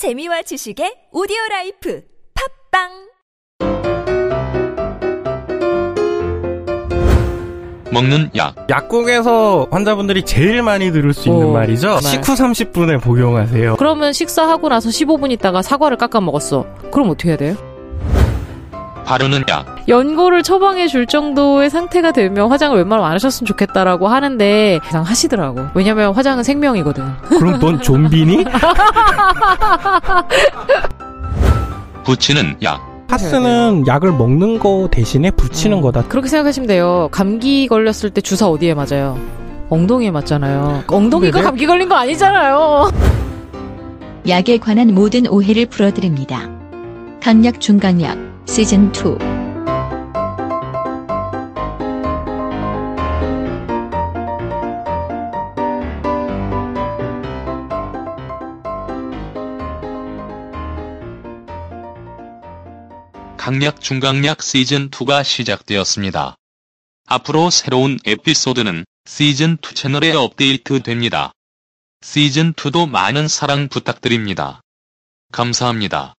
재미와 지식의 오디오 라이프 팟빵 먹는 약. 약국에서 환자분들이 제일 많이 들을 수 있는 오, 말이죠. 정말. 식후 30분에 복용하세요. 그러면 식사하고 나서 15분 있다가 사과를 깎아 먹었어. 그럼 어떻게 해야 돼요? 바르는 약. 연고를 처방해 줄 정도의 상태가 되면 화장을 웬만하면 안 하셨으면 좋겠다라고 하는데 그냥 하시더라고. 왜냐면 화장은 생명이거든. 그럼 넌 좀비니? 붙이는 약. 파스는 약을 먹는 거 대신에 붙이는 음. 거다. 그렇게 생각하시면 돼요. 감기 걸렸을 때 주사 어디에 맞아요? 엉덩이에 맞잖아요. 엉덩이가 네네. 감기 걸린 거 아니잖아요. 약에 관한 모든 오해를 풀어드립니다. 강약 중강약 시즌 2 강약 중강약 시즌2가 시작되었습니다. 앞으로 새로운 에피소드는 시즌2 채널에 업데이트 됩니다. 시즌2도 많은 사랑 부탁드립니다. 감사합니다.